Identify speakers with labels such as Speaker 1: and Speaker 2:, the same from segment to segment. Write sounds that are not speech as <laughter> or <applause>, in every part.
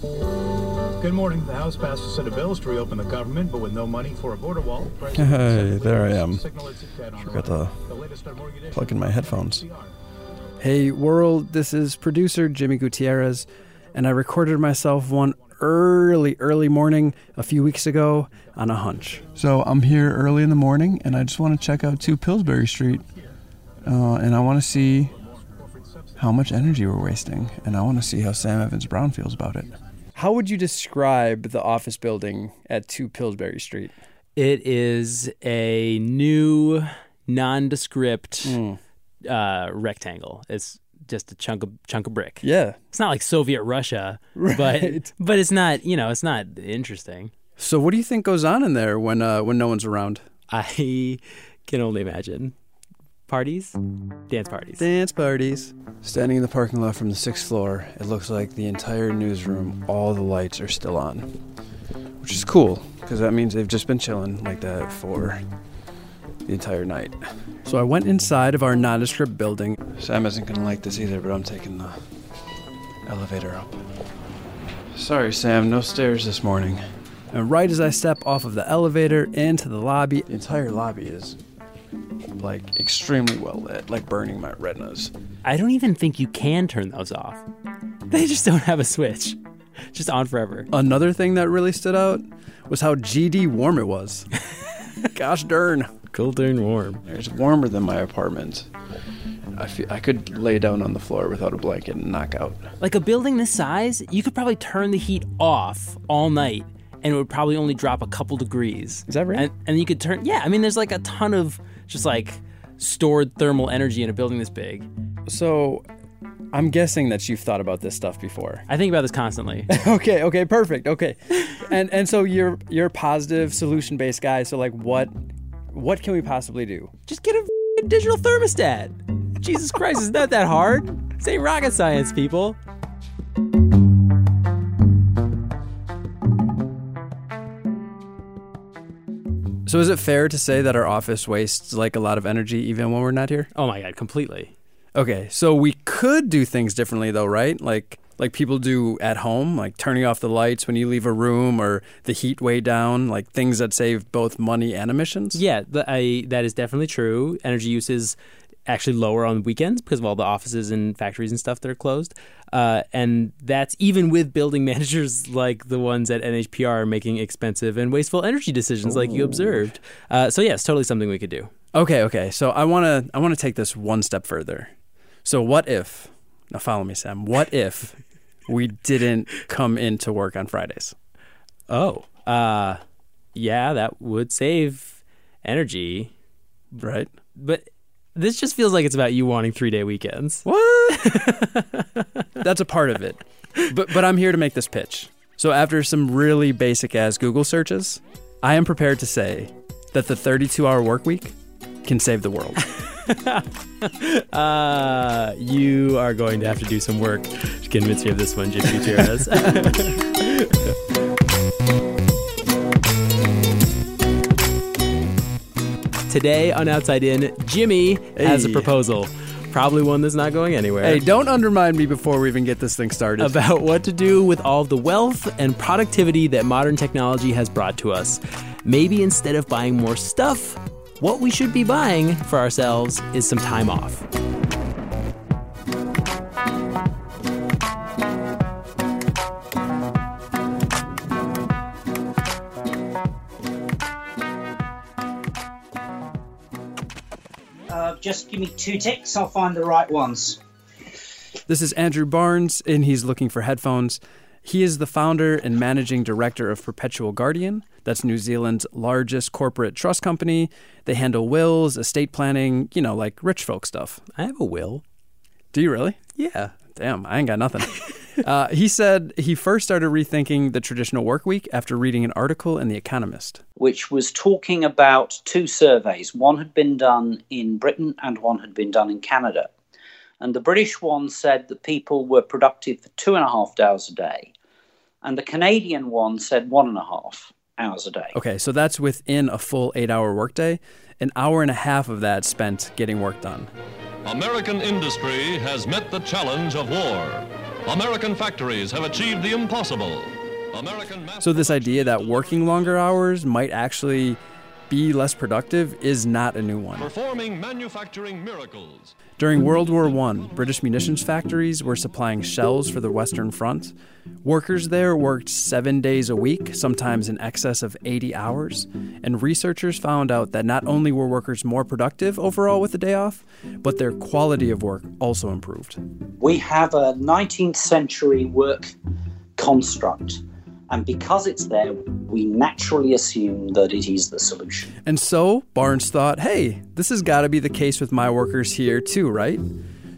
Speaker 1: Good morning. The House passed a set of bills to reopen the government, but with no money for a border wall. President
Speaker 2: Hey, <laughs> there I am.
Speaker 1: signal it's dead on
Speaker 2: Forgot to
Speaker 1: The latest on Morning Edition.
Speaker 2: plug in my headphones.
Speaker 3: Hey, world, this is producer Jimmy Gutierrez, and I recorded myself one early, early morning a few weeks ago on a hunch. So I'm here early in the morning, and I just want to check out 2 Pillsbury Street, uh, and I want to see how much energy we're wasting, and I want to see how Sam Evans Brown feels about it. How would you describe the office building at 2 Pillsbury Street?
Speaker 4: It is a new, nondescript uh, rectangle. It's just a chunk of chunk of brick.
Speaker 3: Yeah.
Speaker 4: It's not like Soviet Russia,
Speaker 3: Right.
Speaker 4: but <laughs> but it's not. You know, it's not interesting.
Speaker 3: So what do you think goes on in there when uh, when no one's around?
Speaker 4: I can only imagine parties, dance parties.
Speaker 3: Dance parties. Standing in the parking lot from the sixth floor, it looks like the entire newsroom, all the lights are still on. Which is cool, because that means they've just been chilling like that for the entire night. So I went inside of our nondescript building. Sam isn't going to like this either, but I'm taking the elevator up. Sorry, Sam, no stairs this morning. And right as I step off of the elevator into the lobby, the entire lobby is like extremely well lit, like burning my retinas.
Speaker 4: I don't even think you can turn those off. They just don't have a switch. Just on forever.
Speaker 3: Another thing that really stood out was how GD warm it was. <laughs> Gosh darn.
Speaker 4: Cool darn warm.
Speaker 3: It's warmer than my apartment. I feel I could lay down on the floor without a blanket and knock out.
Speaker 4: Like a building this size, you could probably turn the heat off all night and it would probably only drop a couple degrees.
Speaker 3: Is that right?
Speaker 4: And, and you could turn, yeah, I mean, there's like a ton of just like stored thermal energy in a building this big.
Speaker 3: So I'm guessing that you've thought about this stuff before.
Speaker 4: I think about this constantly. <laughs>
Speaker 3: okay, okay, perfect. Okay. and and so you're you're a positive solution based guy, so like what what can we possibly do?
Speaker 4: just get a digital thermostat. Jesus Christ, it's not that hard. This ain't rocket science, people.
Speaker 3: So is it fair to say that our office wastes like a lot of energy even when we're not here?
Speaker 4: Oh my God, completely.
Speaker 3: Okay, so we could do things differently though, right? Like like people do at home, like turning off the lights when you leave a room or the heat way down, like things that save both money and emissions.
Speaker 4: Yeah, the, I, that is definitely true. Energy use is actually lower on weekends because of all the offices and factories and stuff that are closed. Uh, and that's even with building <laughs> managers like the ones at NHPR making expensive and wasteful energy decisions like you observed. Uh, so, yes, totally something we could do.
Speaker 3: Okay, okay. So I want to I want to take this one step further. So what if Now follow me, Sam. What if we didn't come into work on Fridays?
Speaker 4: Oh, uh, yeah, that would save energy.
Speaker 3: Right?
Speaker 4: But this just feels like it's about you wanting three day weekends.
Speaker 3: What? <laughs> That's a part of it. But but I'm here to make this pitch. So after some really basic ass Google searches, I am prepared to say that the 32 hour work week can save the world. <laughs>
Speaker 4: Uh, you are going to have to do some work to convince me of this one, Jimmy Gutierrez. <laughs> Today on Outside In, Jimmy has a proposal. Probably one that's not going anywhere.
Speaker 3: hey, don't undermine me before we even get this thing started.
Speaker 4: about what to do with all the wealth and productivity that modern technology has brought to us. Maybe instead of buying more stuff, what we should be buying for ourselves is some time off.
Speaker 5: Just give me two ticks, I'll find the right ones.
Speaker 3: This is Andrew Barnes, and he's looking for headphones. He is the founder and managing director of Perpetual Guardian. That's New Zealand's largest corporate trust company. They handle wills, estate planning, you know, like rich folk stuff.
Speaker 4: I have a will.
Speaker 3: Do you really?
Speaker 4: Yeah.
Speaker 3: Damn, I ain't got nothing. <laughs> uh, he said he first started rethinking the traditional work week after reading an article in The Economist.
Speaker 5: which was talking about two surveys. One had been done in Britain and one had been done in Canada. And the British one said that people were productive for two and a half hours a day. And the Canadian one said one and a half hours a day.
Speaker 3: Okay, so that's within a full eight hour workday. An hour and a half of that spent getting work done.
Speaker 6: American industry has met the challenge of war.
Speaker 2: American factories have achieved the impossible. American
Speaker 3: So, this idea that working longer hours might actually be less productive is not a new one.
Speaker 2: performing manufacturing miracles.
Speaker 3: During World War I, British munitions factories were supplying shells for the Western Front. Workers there worked seven days a week, sometimes in excess of 80 hours. And researchers found out that not only were workers more productive overall with the day off, but their quality of work also improved.
Speaker 5: We have a 19th century work construct, and because it's there, we naturally assume that it is the solution.
Speaker 3: And so Barnes thought, hey, this has got to be the case with my workers here too, right?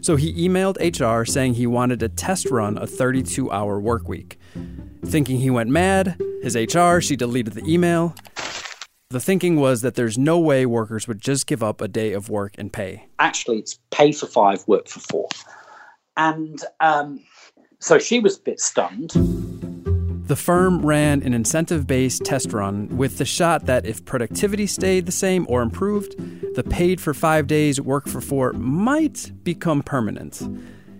Speaker 3: So he emailed HR saying he wanted to test run a 32 hour work week. Thinking he went mad, his HR, she deleted the email. The thinking was that there's no way workers would just give up a day of work and pay.
Speaker 5: Actually, it's pay for five, work for four. And um, so she was a bit stunned.
Speaker 3: The firm ran an incentive based test run with the shot that if productivity stayed the same or improved, the paid for five days, work for four might become permanent.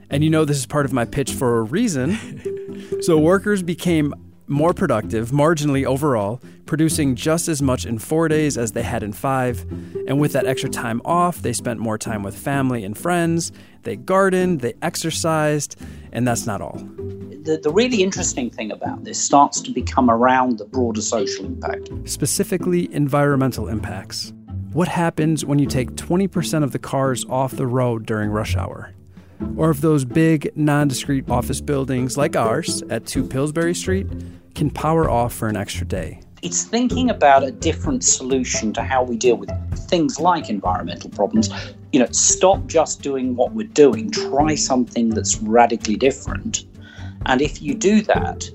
Speaker 3: And you know, this is part of my pitch for a reason. <laughs> so, workers became more productive marginally overall, producing just as much in four days as they had in five. And with that extra time off, they spent more time with family and friends. They gardened, they exercised, and that's not all.
Speaker 5: The, the really interesting thing about this starts to become around the broader social impact.
Speaker 3: specifically environmental impacts. What happens when you take 20% of the cars off the road during rush hour? Or if those big, nondiscrete office buildings like ours at 2 Pillsbury Street can power off for an extra day?
Speaker 5: It's thinking about a different solution to how we deal with things like environmental problems. You know, stop just doing what we're doing, try something that's radically different. And if you do that,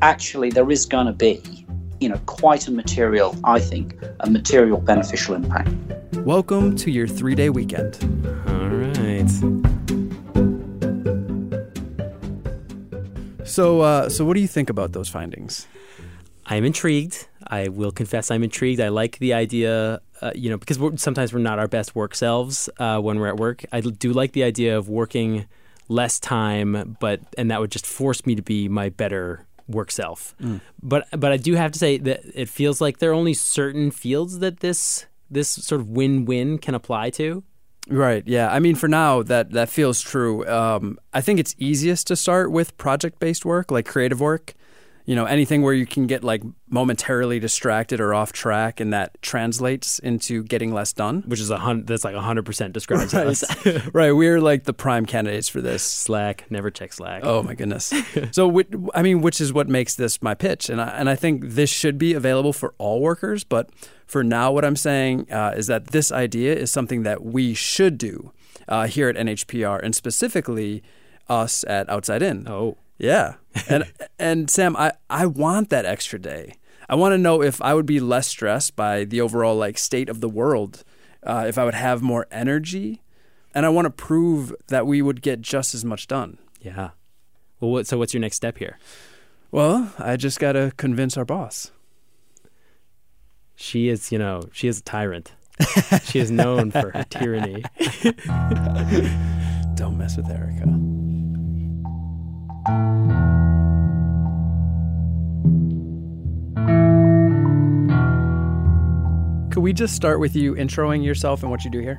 Speaker 5: actually, there is going to be, you know, quite a material, I think, a material beneficial impact.
Speaker 3: Welcome to your three day weekend.
Speaker 4: All right.
Speaker 3: So, uh, so what do you think about those findings?
Speaker 4: I'm intrigued. I will confess I'm intrigued. I like the idea, uh, you know, because we're, sometimes we're not our best work selves uh, when we're at work. I do like the idea of working less time, but and that would just force me to be my better work self. But but I do have to say that it feels like there are only certain fields that this this sort of win-win can apply to.
Speaker 3: Right. Yeah. I mean, for now, that that feels true. Um, I think it's easiest to start with project-based work, like creative work. You know, anything where you can get like momentarily distracted or off track, and that translates into getting less done.
Speaker 4: Which is a hundred. That's like a hundred percent describes
Speaker 3: Right.
Speaker 4: us. <laughs>
Speaker 3: right. We're like the prime candidates for this.
Speaker 4: Slack. Never check Slack.
Speaker 3: Oh my goodness. so, I mean, which is what makes this my pitch, and I, and I think this should be available for all workers. But for now, what I'm saying uh, is that this idea is something that we should do uh, here at NHPR, and specifically us at Outside In.
Speaker 4: Oh.
Speaker 3: Yeah, <laughs> and and Sam, I I want that extra day. I want to know if I would be less stressed by the overall like state of the world, uh, if I would have more energy, and I want to prove that we would get just as much done.
Speaker 4: Yeah. Well, what, so what's your next step here?
Speaker 3: Well, I just got to convince our boss.
Speaker 4: She is, you know, she is a tyrant. she is known for her <laughs> tyranny.
Speaker 3: Don't mess with Erika. Could we just start with you introing yourself and what you do here?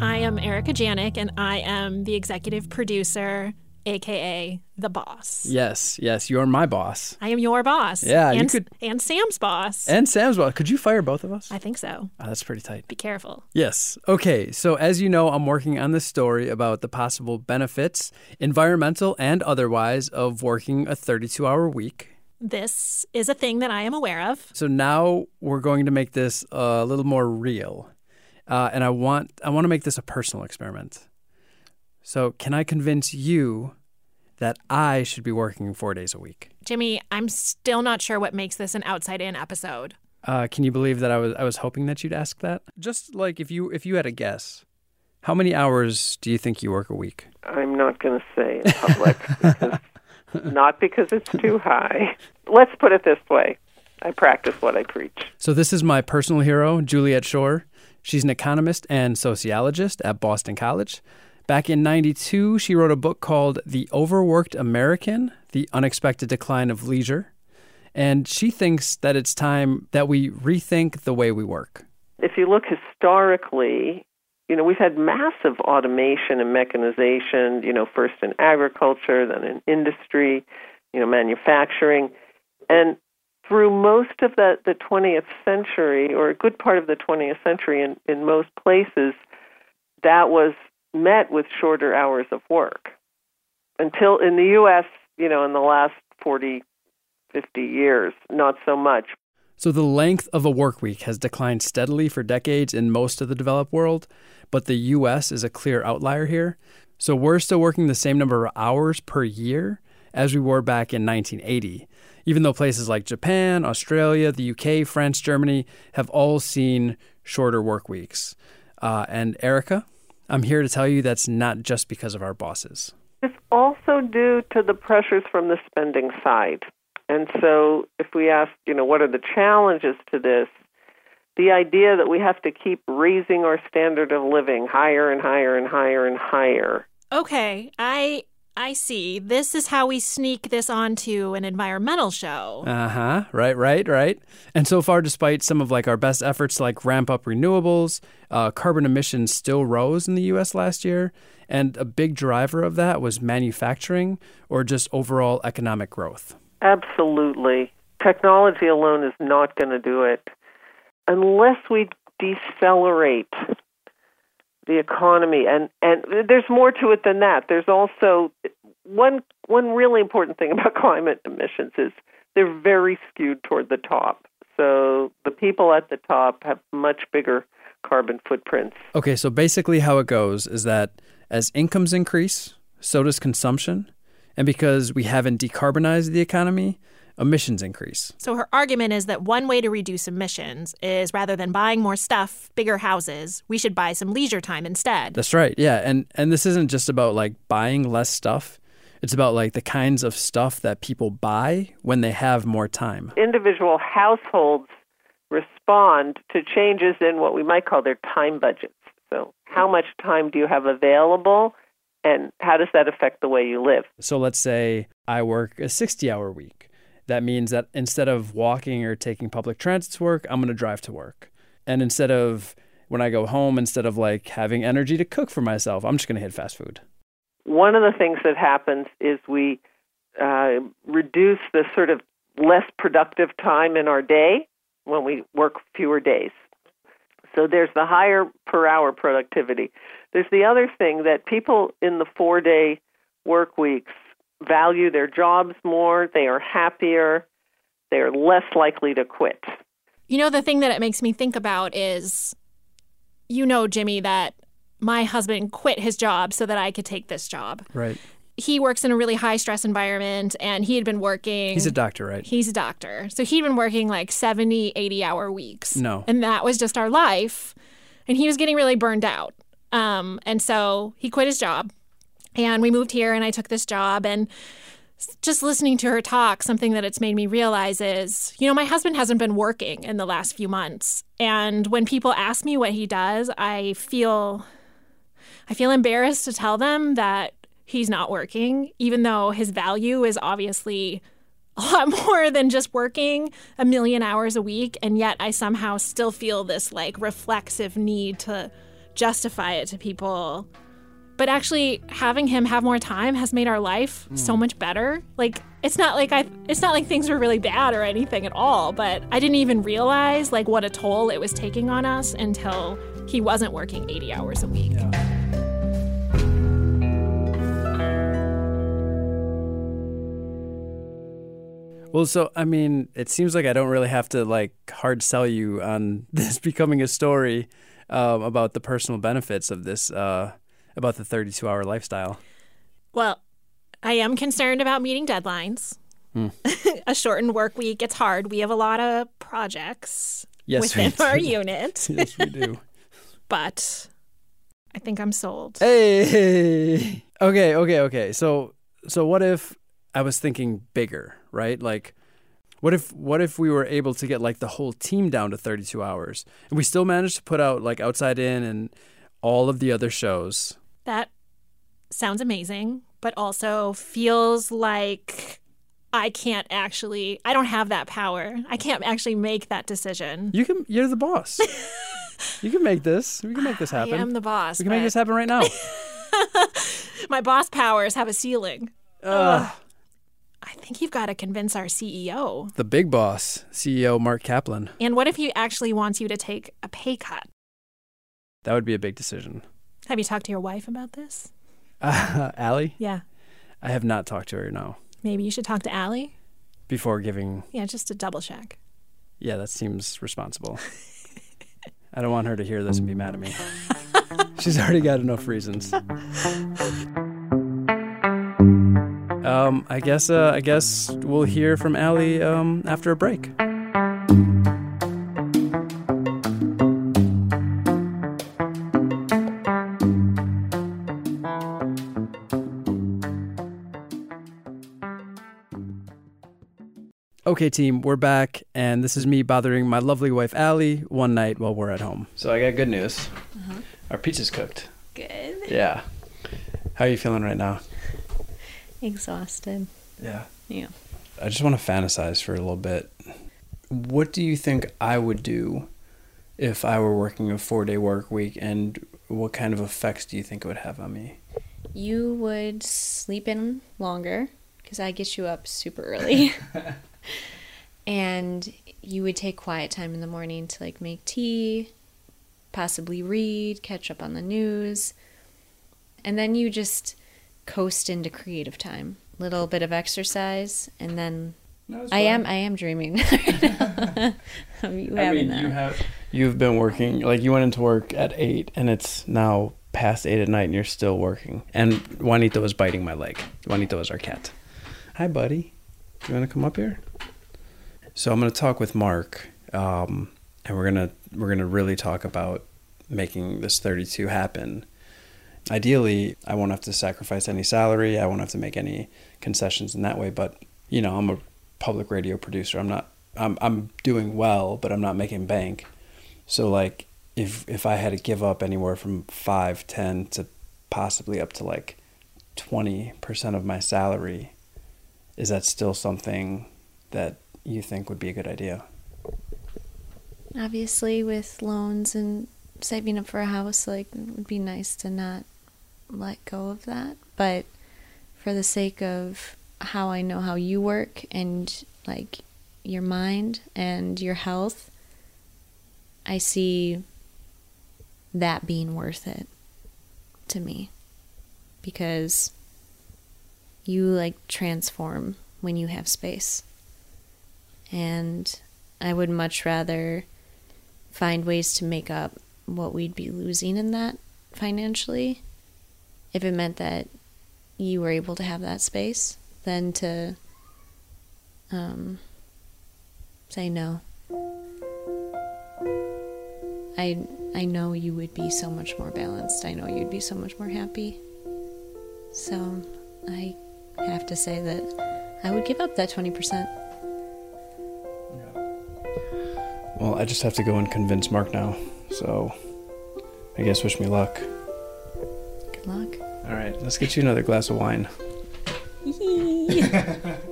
Speaker 6: I am Erika Janik, and I am the executive producer, aka the boss.
Speaker 3: Yes, yes, you're my boss.
Speaker 6: I am your boss.
Speaker 3: Yeah, you
Speaker 6: and,
Speaker 3: could-
Speaker 6: and Sam's boss.
Speaker 3: And Sam's boss. Could you fire both of us?
Speaker 6: I think so.
Speaker 3: Oh, that's pretty tight.
Speaker 6: Be careful.
Speaker 3: Yes. Okay. So, as you know, I'm working on this story about the possible benefits, environmental and otherwise, of working a 32 hour week.
Speaker 6: This is a thing that I am aware of.
Speaker 3: So now we're going to make this a little more real, uh, and I want I want to make this a personal experiment. So, can I convince you that I should be working four days a week?
Speaker 6: Jimmy, I'm still not sure what makes this an outside in episode.
Speaker 3: Uh, can you believe that I was I was hoping that you'd ask that? Just like if you if you had a guess, how many hours do you think you work a week?
Speaker 7: I'm not going to say in public <laughs> because not because it's too high. Let's put it this way: I practice what I preach.
Speaker 3: So this is my personal hero, Juliet Schor. She's an economist and sociologist at Boston College. Back in 92, she wrote a book called The Overworked American The Unexpected Decline of Leisure. And she thinks that it's time that we rethink the way we work.
Speaker 7: If you look historically, you know, we've had massive automation and mechanization, you know, first in agriculture, then in industry, you know, manufacturing. And through most of the, the 20th century, or a good part of the 20th century in, in most places, that was met with shorter hours of work. Until in the U.S., you know, in the last 40, 50 years, not so much.
Speaker 3: So the length of a work week has declined steadily for decades in most of the developed world, but the US is a clear outlier here. So we're still working the same number of hours per year as we were back in 1980, even though places like Japan, Australia, the UK, France, Germany have all seen shorter work weeks. Uh, and Erika, I'm here to tell you that's not just because of our bosses.
Speaker 7: It's also due to the pressures from the spending side. And so, if we ask, you know, what are the challenges to this? The idea that we have to keep raising our standard of living higher and higher and higher and higher.
Speaker 6: Okay, I I see. This is how we sneak this onto an environmental show.
Speaker 3: Uh huh. Right, right, right. And so far, despite some of like our best efforts to like ramp up renewables, uh, carbon emissions still rose in the U.S. last year, and a big driver of that was manufacturing or just overall economic growth.
Speaker 7: Absolutely. Technology alone is not going to do it unless we decelerate the economy and and there's more to it than that. There's also one one really important thing <laughs> about climate emissions is they're very skewed toward the top. So the people at the top have much bigger carbon footprints.
Speaker 3: Okay, so basically, how it goes is that as incomes increase, so does consumption. And because we haven't decarbonized the economy, emissions increase.
Speaker 6: So her argument is that one way to reduce emissions is rather than buying more stuff, bigger houses, we should buy some leisure time instead.
Speaker 3: That's right. Yeah, and and this isn't just about like buying less stuff. It's about like the kinds of stuff that people buy when they have more time.
Speaker 7: individual households respond to changes in what we might call their time budgets so how much time do you have available and how does that affect the way you live
Speaker 3: So let's say I work a 60-hour week. That means that instead of walking or taking public transit to work, I'm going to drive to work. And instead of when I go home, instead of like having energy to cook for myself, I'm just going to hit fast food.
Speaker 7: one of the things that happens is we uh, reduce the sort of less productive time in our day when we work fewer days. So there's the higher per hour productivity. There's the other thing that people in the four day work weeks value their jobs more, they are happier, they are less likely to quit.
Speaker 6: You know, the thing that it makes me think about is you know, Jimmy, that my husband quit his job so that I could take this job.
Speaker 3: Right.
Speaker 6: He works in a really high stress environment and he had been working.
Speaker 3: He's a doctor, right?
Speaker 6: He's a doctor. So he'd been working like 70, 80 hour weeks.
Speaker 3: No.
Speaker 6: And that was just our life. And he was getting really burned out. Um, and so he quit his job. And we moved here and I took this job. And just listening to her talk, something that it's made me realize is, you know, my husband hasn't been working in the last few months. And when people ask me what he does, I feel I feel embarrassed to tell them that he's not working, even though his value is obviously a lot <laughs> more than just working a million hours a week. And yet I somehow still feel this like reflexive need to justify it to people. But actually having him have more time has made our life so much better. Like it's not like I it's not like things were really bad or anything at all, but I didn't even realize like what a toll it was taking on us until he wasn't working 80 hours a week.
Speaker 3: Well, so I mean, it seems like I don't really have to like hard sell you on <laughs> this becoming a story um, about the personal benefits of this, uh, about the 32 hour lifestyle.
Speaker 6: Well, I am concerned about meeting deadlines. Hmm. <laughs> a shortened work week, it's hard. We have a lot of projects
Speaker 3: Yes, we
Speaker 6: within our
Speaker 3: do. <laughs>
Speaker 6: unit,
Speaker 3: yes, we do. <laughs>
Speaker 6: but I think I'm sold.
Speaker 3: hey, okay, okay, okay. So, so what if I was thinking bigger, right? Like, what if what if we were able to get like the whole team down to 32 hours, and we still managed to put out like Outside In and all of the other shows?
Speaker 6: That sounds amazing, but also feels like I can't actually, I don't have that power. I can't actually make that decision.
Speaker 3: You can. You're the boss. <laughs> you can make this. We can make this happen.
Speaker 6: I am the boss.
Speaker 3: we can make this happen right now. <laughs>
Speaker 6: My boss powers have a ceiling.
Speaker 3: Ugh.
Speaker 6: I think you've got to convince our CEO.
Speaker 3: the big boss, CEO Mark Kaplan.
Speaker 6: And what if he actually wants you to take a pay cut?
Speaker 3: That would be a big decision.
Speaker 6: Have you talked to your wife about this?
Speaker 3: Uh, <laughs> Allie,
Speaker 6: Yeah.
Speaker 3: I have not talked to her. No,
Speaker 6: Maybe you should talk to Allie.
Speaker 3: before giving.
Speaker 6: Yeah, just to double check.
Speaker 3: Yeah, that seems responsible. <laughs> I don't want her to hear this and be mad at me. <laughs> She's already got enough reasons. Um, I guess. Uh, I guess we'll hear from Allie um, after a break. Okay, team, we're back, and this is me bothering my lovely wife Allie one night while we're at home. So I got good news. Uh-huh. Our pizza's cooked.
Speaker 8: Good.
Speaker 3: Yeah. How are you feeling right now?
Speaker 8: Exhausted.
Speaker 3: Yeah.
Speaker 8: Yeah.
Speaker 3: I just want to fantasize for a little bit. What do you think I would do if I were working a four day work week, and what kind of effects do you think it would have on me?
Speaker 8: You would sleep in longer because I get you up super early. <laughs> <laughs> and you would take quiet time in the morning to like make tea, possibly read, catch up on the news. And then you just coast into creative time. Little bit of exercise and then I am I am dreaming of <laughs> you having <laughs> that.
Speaker 3: you have you've been working like you went into work at eight, and it's now past eight at night, and you're still working. And Juanito is biting my leg. Juanito is our cat. Hi, buddy. You want to come up here? So I'm going to talk with Mark, um, and we're gonna we're gonna really talk about making this 32 happen. Ideally, I won't have to sacrifice any salary. I won't have to make any concessions in that way. But you know, I'm a public radio producer. I'm not. I'm I'm doing well, but I'm not making bank. So like, if if I had to give up anywhere from five, ten to possibly up to like twenty percent of my salary, is that still something that you think would be a good idea?
Speaker 8: Obviously, with loans and saving up for a house, like it would be nice to not let go of that. But for the sake of how I know how you work and like your mind and your health, I see that being worth it to me because you like transform when you have space. And I would much rather find ways to make up what we'd be losing in that financially if it meant that you were able to have that space than to um, say no. I I know you would be so much more balanced. I know you'd be so much more happy. So I have to say that I would give up that 20%.
Speaker 3: Well, I just have to go and convince Mark now. So, I guess wish me luck.
Speaker 8: Good luck.
Speaker 3: All right, let's get you another glass of wine. <laughs>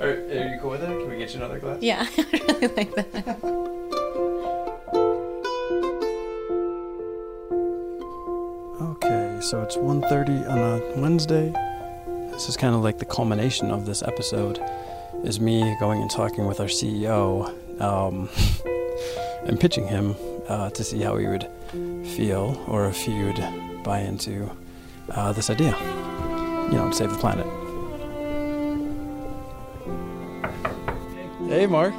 Speaker 3: Are, are you cool with that? Can we get you another glass?
Speaker 8: Yeah, <laughs> I really like that.
Speaker 3: Okay, so it's 1.30 on a Wednesday. This is kind of like the culmination of this episode, is me going and talking with our CEO um, <laughs> and pitching him uh, to see how he would feel or if he would buy into uh, this idea, you know, to save the planet. Hey, Mark.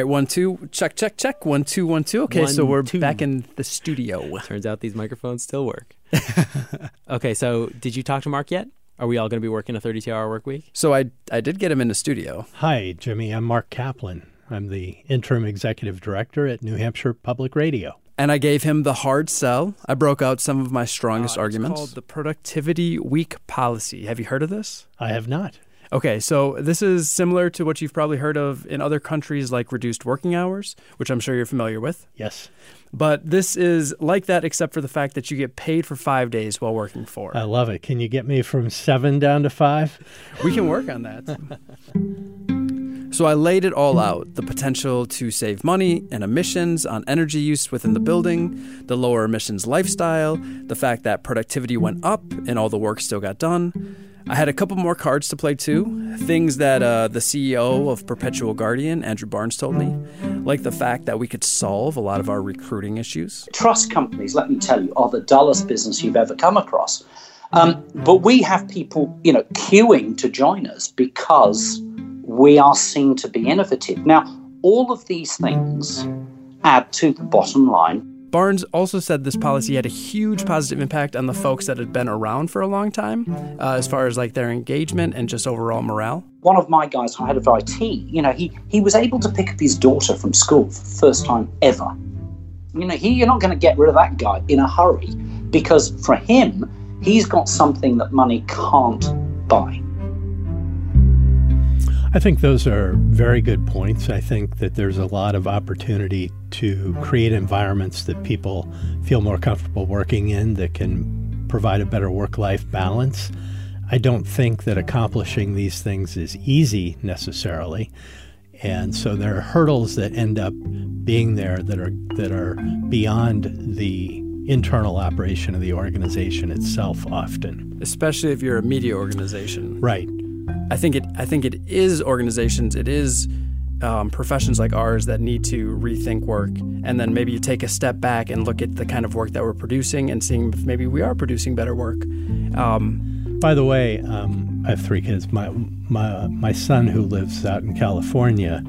Speaker 3: Right, one, two, check, check, check. One, two, one, two. Okay, so we're
Speaker 4: two.
Speaker 3: back in the studio.
Speaker 4: Turns out these microphones still work. <laughs> okay, so did you talk to Mark yet? Are we all going to be working a 32 hour work week?
Speaker 3: So I, I did get him in the studio.
Speaker 9: Hi, Jimmy. I'm Mark Kaplan. I'm the interim executive director at New Hampshire Public Radio.
Speaker 3: and I gave him the hard sell. I broke out some of my strongest
Speaker 9: Uh,
Speaker 3: arguments.
Speaker 9: Called the Productivity Week policy. Have you heard of this?
Speaker 10: I have not.
Speaker 9: Okay, so this is similar to what you've probably heard of in other countries like reduced working hours, which I'm sure you're familiar with.
Speaker 10: Yes.
Speaker 9: But this is like that except for the fact that you get paid for five days while working four.
Speaker 10: I love it. Can you get me from seven down to five?
Speaker 9: we can work on that. <laughs>
Speaker 3: So I laid it all out the potential to save money and emissions on energy use within the building, the lower emissions lifestyle, the fact that productivity went up and all the work still got done. I had a couple more cards to play too. Things that uh, the CEO of Perpetual Guardian, Andrew Barnes, told me, like the fact that we could solve a lot of our recruiting issues.
Speaker 5: Trust companies, let me tell you, are the dullest business you've ever come across. Um, but we have people, you know, queuing to join us because we are seen to be innovative. Now, all of these things add to the bottom line.
Speaker 3: Barnes also said this policy had a huge positive impact on the folks that had been around for a long time, uh, as far as like their engagement and just overall morale.
Speaker 5: One of my guys, head of IT, you know, he, he was able to pick up his daughter from school for the first time ever. You know, he, you're not going to get rid of that guy in a hurry because for him, he's got something that money can't buy.
Speaker 10: I think those are very good points. I think that there's a lot of opportunity to create environments that people feel more comfortable working in that can provide a better work life balance. I don't think that accomplishing these things is easy necessarily. And so there are hurdles that end up being there that are that are beyond the internal operation of the organization itself often.
Speaker 3: especially if you're a media organization.
Speaker 10: Right.
Speaker 3: I think it. I think it is organizations. It is um, professions like ours that need to rethink work, and then maybe take a step back and look at the kind of work that we're producing, and seeing if maybe we are producing better work. Um,
Speaker 10: By the way, um, I have three kids. My my my son, who lives out in California,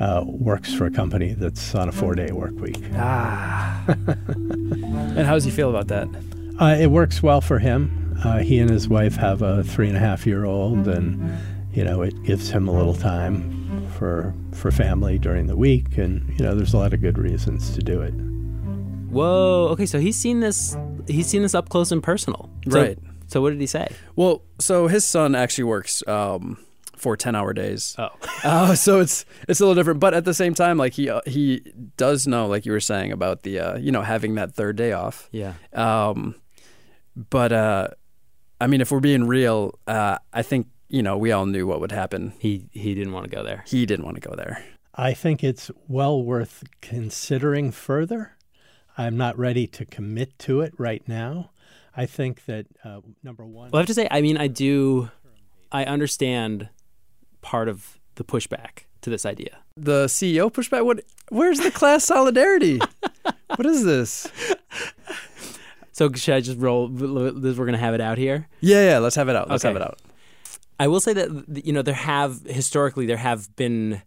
Speaker 10: uh, works for a company that's on a four-day work week.
Speaker 3: ah. <laughs> and how does he feel about that?
Speaker 10: Uh, it works well for him. Uh, he and his wife have a three and a half year old, and you know it gives him a little time for for family during the week, and you know there's a lot of good reasons to do it.
Speaker 4: Whoa. Okay, so he's seen this. He's seen this up close and personal. So-
Speaker 3: Right.
Speaker 4: So what did he say?
Speaker 3: Well, so his son actually works um, for ten hour days.
Speaker 4: Oh.
Speaker 3: Uh, <laughs> so it's it's a little different, but at the same time, like he uh, he does know, like you were saying about the uh, you know having that third day off.
Speaker 4: Yeah.
Speaker 3: Um, but uh, I mean, if we're being real, uh, I think you know we all knew what would happen.
Speaker 4: He he didn't want to go there.
Speaker 3: He didn't want to go there.
Speaker 10: I think it's well worth considering further. I'm not ready to commit to it right now. I think that uh, number one.
Speaker 4: Well, I have to say, I mean, I do, I understand part of the pushback to this idea.
Speaker 3: The CEO pushback. What? Where's the class solidarity? <laughs> what is this?
Speaker 4: So should I just roll? We're going to have it out here.
Speaker 3: Yeah, yeah. Let's have it out. Let's
Speaker 4: Okay.
Speaker 3: have it out.
Speaker 4: I will say that you know there have historically there have been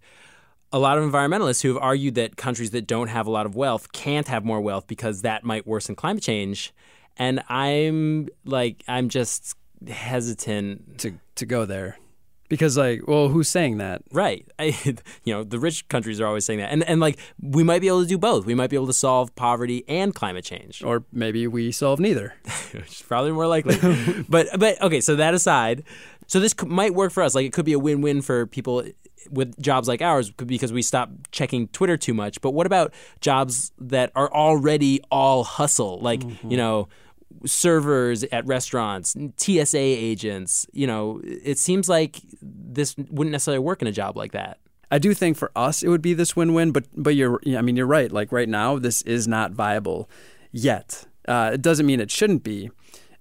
Speaker 4: a lot of environmentalists who have argued that countries that don't have a lot of wealth can't have more wealth because that might worsen climate change. And I'm like I'm just hesitant
Speaker 3: to to go there because like well who's saying that?
Speaker 4: Right. <laughs> I, you know the rich countries are always saying that. And and like we might be able to do both. We might be able to solve poverty and climate change.
Speaker 3: Or maybe we solve neither. <laughs>
Speaker 4: Which is probably more likely. <laughs> But but okay so that aside so this c- might work for us. Like it could be a win-win for people with jobs like ours because we stop checking twitter too much. But what about jobs that are already all hustle? Like mm-hmm. you know servers at restaurants tsa agents you know it seems like this wouldn't necessarily work in a job like that
Speaker 3: I do think for us it would be this win-win, but but you're I mean you're right. Like right now, this is not viable yet. Uh, it doesn't mean it shouldn't be,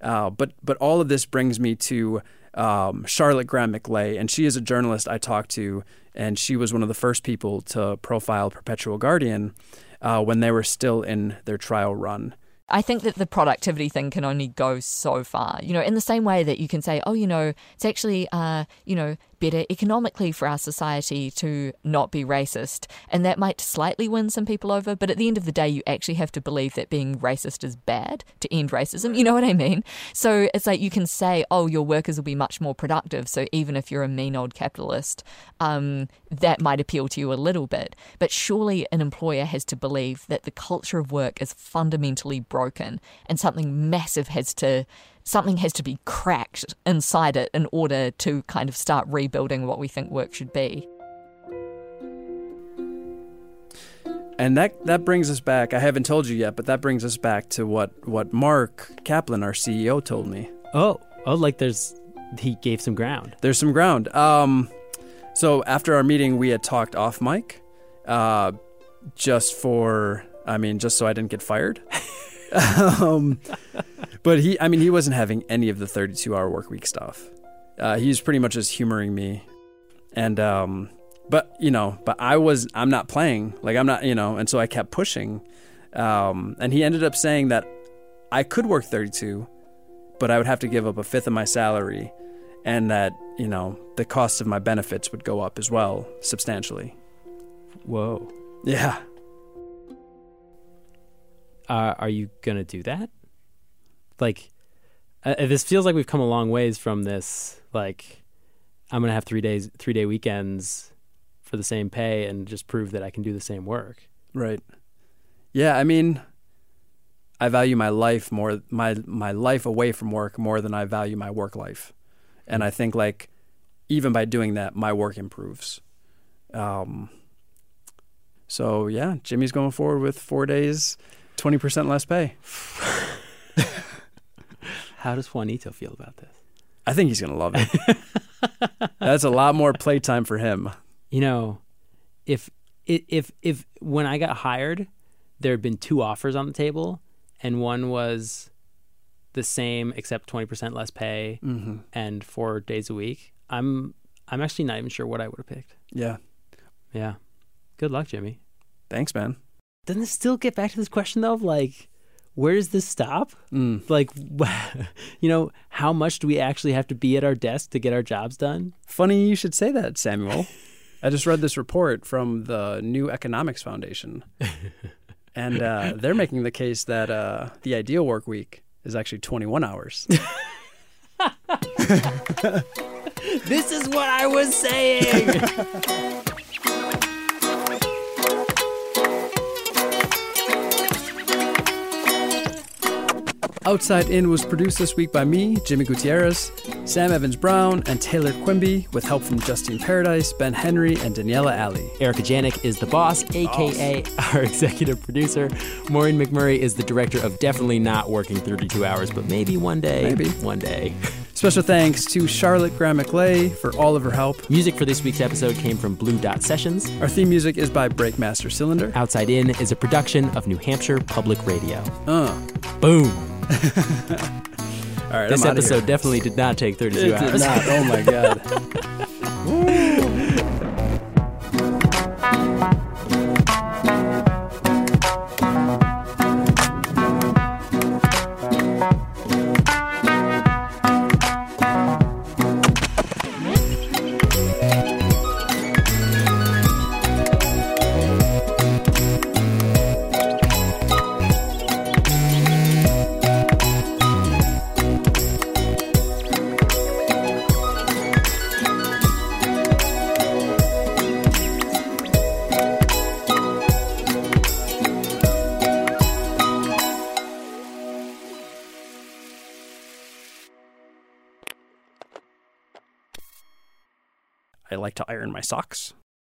Speaker 3: uh, but but all of this brings me to um, Charlotte Graham McLay, and she is a journalist I talked to, and she was one of the first people to profile Perpetual Guardian uh, when they were still in their trial run.
Speaker 11: I think that the productivity thing can only go so far. You know, in the same way that you can say, oh, you know, it's actually, uh, you know, better economically for our society to not be racist. And that might slightly win some people over. But at the end of the day, you actually have to believe that being racist is bad to end racism. You know what I mean? So it's like you can say, oh, your workers will be much more productive. So even if you're a mean old capitalist, um, that might appeal to you a little bit. But surely an employer has to believe that the culture of work is fundamentally broken and something massive has to something has to be cracked inside it in order to kind of start rebuilding what we think work should be.
Speaker 3: And that that brings us back. I haven't told you yet, but that brings us back to what what Mark Kaplan, our CEO, told me.
Speaker 4: Oh, oh, like there's he gave some ground.
Speaker 3: There's some ground. Um, so after our meeting, we had talked off mic, uh, just for I mean, just so I didn't get fired. <laughs> <laughs> um, but he, I mean, he wasn't having any of the 32 hour work week stuff. Uh, he was pretty much just humoring me. And, um, but, you know, but I was, I'm not playing. Like, I'm not, you know, and so I kept pushing. Um, and he ended up saying that I could work 32, but I would have to give up a fifth of my salary and that, you know, the cost of my benefits would go up as well substantially.
Speaker 4: Whoa.
Speaker 3: Yeah.
Speaker 4: Uh, are you gonna do that? Like, uh, this feels like we've come a long ways from this. Like, I'm gonna have three days, three day weekends for the same pay, and just prove that I can do the same work.
Speaker 3: Right. Yeah, I mean, I value my life more my my life away from work more than I value my work life, and I think like even by doing that, my work improves. Um. So yeah, Jimmy's going forward with four days, twenty percent less pay. <laughs>
Speaker 4: How does Juanito feel about this?
Speaker 3: I think he's gonna love it. That's a lot more playtime for him. <laughs>
Speaker 4: You know, if if if when I got hired, there had been two offers on the table, and one was the same except twenty percent less pay
Speaker 3: mm-hmm.
Speaker 4: and four days a week. I'm I'm actually not even sure what I would have picked.
Speaker 3: Yeah,
Speaker 4: yeah. Good luck, Jimmy.
Speaker 3: Thanks, man.
Speaker 4: Doesn't it still get back to this question though of like, where does this stop?
Speaker 3: Mm.
Speaker 4: Like, <laughs> you know, how much do we actually have to be at our desk to get our jobs done?
Speaker 3: Funny you should say that, Samuel. I just read this report from the New Economics Foundation, <laughs> and uh, they're making the case that uh, the ideal work week is actually 21 hours. <laughs>
Speaker 4: this is what I was saying.
Speaker 3: Outside In was produced this week by me, Jimmy Gutierrez, Sam Evans Brown, and Taylor Quimby, with help from Justine Paradis, Ben Henry, and Daniela Allee.
Speaker 4: Erika Janik is the boss, aka our <laughs> executive producer. Maureen McMurray is the director of definitely not working 32 hours, but maybe one day.
Speaker 3: Maybe.
Speaker 4: One day. <laughs>
Speaker 3: Special thanks to Charlotte Graham McLay for all of her help.
Speaker 4: Music for this week's episode came from Blue Dot Sessions.
Speaker 3: Our theme music is by Breakmaster Cylinder.
Speaker 4: Outside In is a production of New Hampshire Public Radio.
Speaker 3: Uh.
Speaker 4: Boom.
Speaker 3: All right,
Speaker 4: this episode definitely did not take 32
Speaker 3: It
Speaker 4: hours.
Speaker 3: did not. Oh my god. <laughs> I